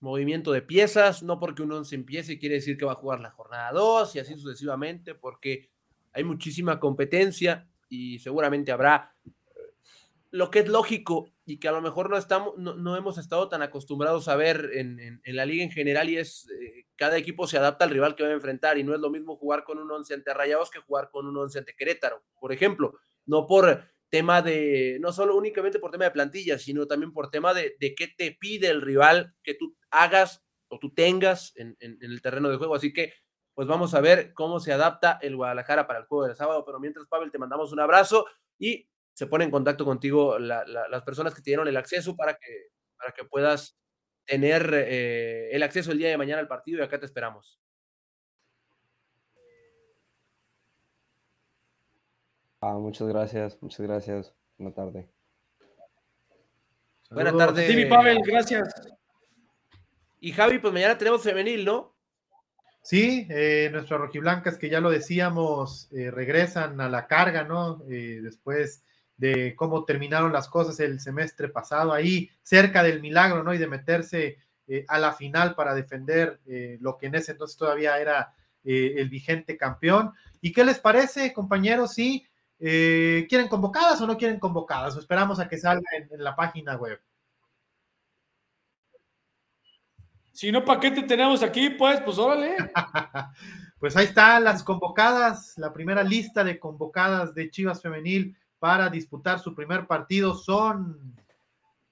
movimiento de piezas, no porque uno se empiece quiere decir que va a jugar la jornada 2 y así sucesivamente, porque hay muchísima competencia y seguramente habrá lo que es lógico y que a lo mejor no, estamos, no, hemos estado tan acostumbrados a ver en, la liga en general y es eh, cada equipo se adapta al rival que va a enfrentar y no es lo mismo jugar con un once ante Rayados que jugar con un once ante Querétaro, por ejemplo, no por tema de, no solo únicamente por tema de plantilla, sino también por tema de, de qué te pide el rival que tú hagas o tú tengas en, en el terreno de juego, así que pues vamos a ver cómo se adapta el Guadalajara para el juego del sábado, pero mientras Pavel te mandamos un abrazo y se pone en contacto contigo las personas que te dieron el acceso para que, para que puedas tener eh, el acceso el día de mañana al partido y acá te esperamos. Ah, muchas gracias, muchas gracias. Buenas tardes. Buenas tardes. Sí, Pavel, gracias. Y Javi, pues mañana tenemos femenil, ¿no? Sí, eh, nuestras rojiblancas que ya lo decíamos, eh, regresan a la carga, ¿no? después de cómo terminaron las cosas el semestre pasado, ahí cerca del milagro, ¿no? Y de meterse eh, a la final para defender eh, lo que en ese entonces todavía era eh, el vigente campeón. ¿Y qué les parece, compañeros? ¿Sí? ¿Quieren convocadas o no quieren convocadas? esperamos a que salga en, la página web. Si no, ¿para qué te tenemos aquí? Pues, pues órale. pues ahí están las convocadas, la primera lista de convocadas de Chivas Femenil para disputar su primer partido son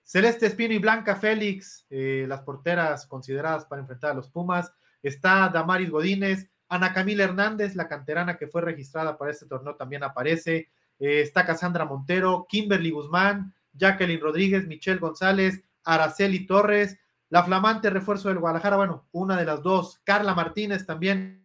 Celeste Espino y Blanca Félix, eh, las porteras consideradas para enfrentar a los Pumas. Está Damaris Godínez, Ana Camila Hernández, la canterana que fue registrada para este torneo, también aparece. Eh, está Cassandra Montero, Kimberly Guzmán, Jacqueline Rodríguez, Michelle González, Araceli Torres, la flamante refuerzo del Guadalajara, bueno, una de las dos, Carla Martínez también.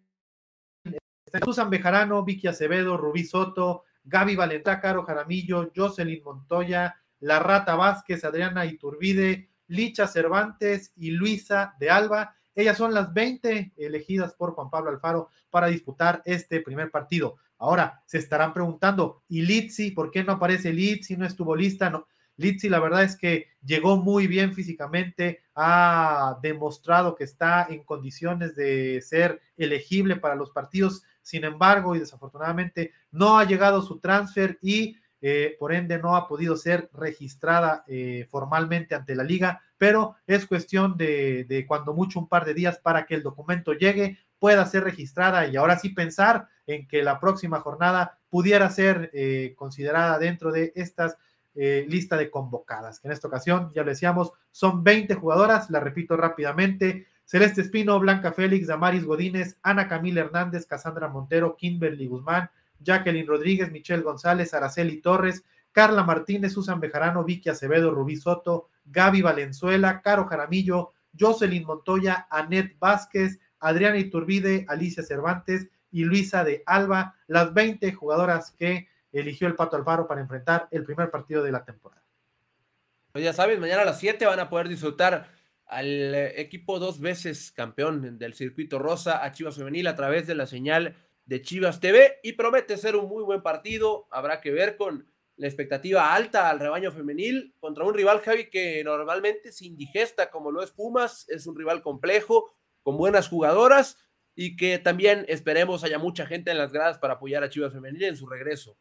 Susan Bejarano, Vicky Acevedo, Rubí Soto, Gaby Valentá, Caro Jaramillo, Jocelyn Montoya, La Rata Vázquez, Adriana Iturbide, Licha Cervantes y Luisa de Alba. Ellas son las 20 elegidas por Juan Pablo Alfaro para disputar este primer partido. Ahora se estarán preguntando, ¿y Litsi? ¿Por qué no aparece Litsi? ¿No estuvo lista? No. Litsi, la verdad es que llegó muy bien físicamente, ha demostrado que está en condiciones de ser elegible para los partidos sin embargo, y desafortunadamente no ha llegado su transfer y eh, por ende no ha podido ser registrada eh, formalmente ante la liga, pero es cuestión de, cuando mucho un par de días para que el documento llegue, pueda ser registrada y ahora sí pensar en que la próxima jornada pudiera ser eh, considerada dentro de estas listas de convocadas, que en esta ocasión, ya lo decíamos, son 20 jugadoras, la repito rápidamente, Celeste Espino, Blanca Félix, Damaris Godínez, Ana Camila Hernández, Casandra Montero, Kimberly Guzmán, Jacqueline Rodríguez, Michelle González, Araceli Torres, Carla Martínez, Susan Bejarano, Vicky Acevedo, Rubí Soto, Gaby Valenzuela, Caro Jaramillo, Jocelyn Montoya, Anet Vázquez, Adriana Iturbide, Alicia Cervantes y Luisa de Alba, las 20 jugadoras que eligió el Pato Alfaro para enfrentar el primer partido de la temporada. Pues ya saben, mañana a las 7 van a poder disfrutar al eh, equipo dos veces campeón del circuito rosa a Chivas Femenil a través de la señal de Chivas TV y promete ser un muy buen partido. Habrá que ver con la expectativa alta al rebaño femenil contra un rival, Javi, que normalmente se indigesta como lo es Pumas. Es un rival complejo, con buenas jugadoras y que también esperemos haya mucha gente en las gradas para apoyar a Chivas Femenil en su regreso.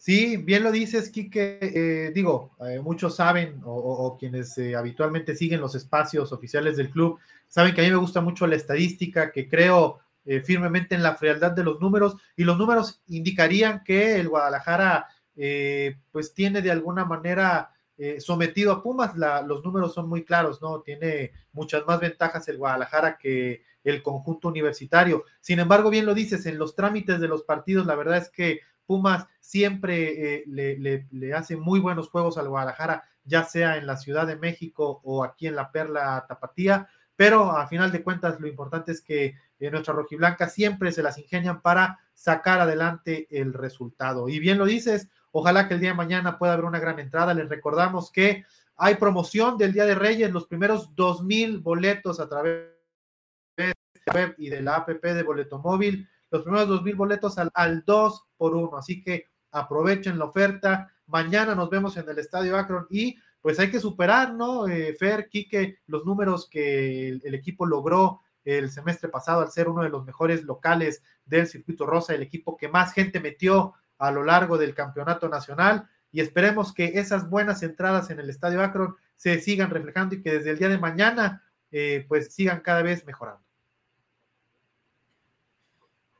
Sí, bien lo dices, Quique. Eh, digo, eh, muchos saben, o, quienes eh, habitualmente siguen los espacios oficiales del club, saben que a mí me gusta mucho la estadística, que creo firmemente en la frialdad de los números, y los números indicarían que el Guadalajara, pues tiene de alguna manera sometido a Pumas. los números son muy claros, ¿no? Tiene muchas más ventajas el Guadalajara que el conjunto universitario. Sin embargo, bien lo dices, en los trámites de los partidos, la verdad es que Pumas siempre eh, le, hace muy buenos juegos al Guadalajara, ya sea en la Ciudad de México o aquí en la Perla Tapatía, pero a final de cuentas lo importante es que eh, nuestra rojiblanca siempre se las ingenian para sacar adelante el resultado. Y bien lo dices, ojalá que el día de mañana pueda haber una gran entrada. Les recordamos que hay promoción del Día de Reyes, los primeros dos mil boletos a través de la web y de la app de Boleto Móvil los primeros dos mil boletos al, al 2 por 1. Así que aprovechen la oferta. Mañana nos vemos en el Estadio Akron y pues hay que superar, ¿no? Eh, Fer, Quique, los números que el, el, equipo logró el semestre pasado al ser uno de los mejores locales del circuito rosa, el equipo que más gente metió a lo largo del campeonato nacional y esperemos que esas buenas entradas en el Estadio Akron se sigan reflejando y que desde el día de mañana eh, pues sigan cada vez mejorando.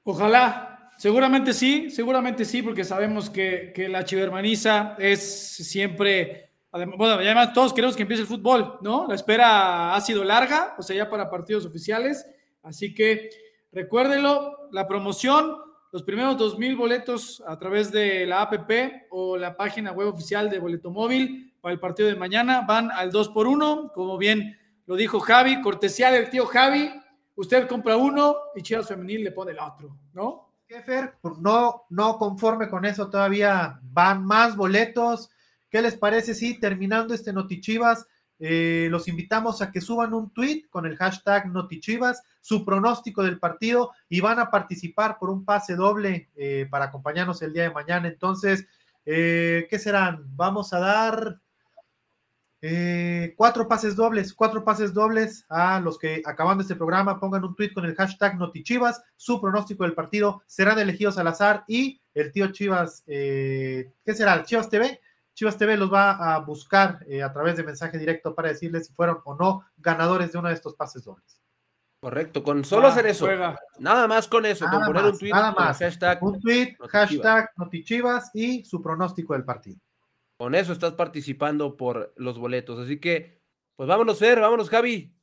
Ojalá, seguramente sí, seguramente sí, porque sabemos que, que la chivermaniza es siempre, bueno, además todos queremos que empiece el fútbol, ¿no? La espera ha sido larga, o sea, ya para partidos oficiales, así que recuérdenlo, la promoción, los primeros dos mil boletos a través de la APP o la página web oficial de Boleto Móvil para el partido de mañana van al 2 por 1 como bien lo dijo Javi, cortesía del tío Javi, usted compra uno y Chivas Femenil le pone el otro, ¿no? Jefer, no, no conforme con eso, todavía van más boletos. ¿Qué les parece si terminando este Notichivas, eh, los invitamos a que suban un tweet con el hashtag Notichivas, su pronóstico del partido y van a participar por un pase doble eh, para acompañarnos el día de mañana. Entonces, eh, ¿qué serán? Vamos a dar eh, cuatro pases dobles, cuatro pases dobles a los que acabando este programa pongan un tweet con el hashtag Notichivas, su pronóstico del partido, serán elegidos al azar y el tío Chivas, eh, ¿qué será? Chivas TV. Chivas TV los va a buscar eh, a través de mensaje directo para decirles si fueron o no ganadores de uno de estos pases dobles. Correcto, con solo ah, hacer eso. Juega. Nada más con eso, nada con poner más, un tweet, nada más. hashtag, un tweet, Notichivas. hashtag Notichivas y su pronóstico del partido. Con eso estás participando por los boletos. Así que, pues vámonos, Fer, vámonos, Javi.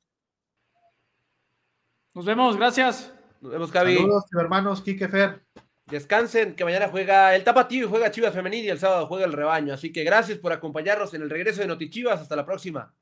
Nos vemos, gracias. Nos vemos, Javi. Saludos, hermanos Kike Fer. Descansen, que mañana juega el Tapatío y juega Chivas Femenil y el sábado juega el Rebaño. Así que gracias por acompañarnos en el regreso de Notichivas. Hasta la próxima.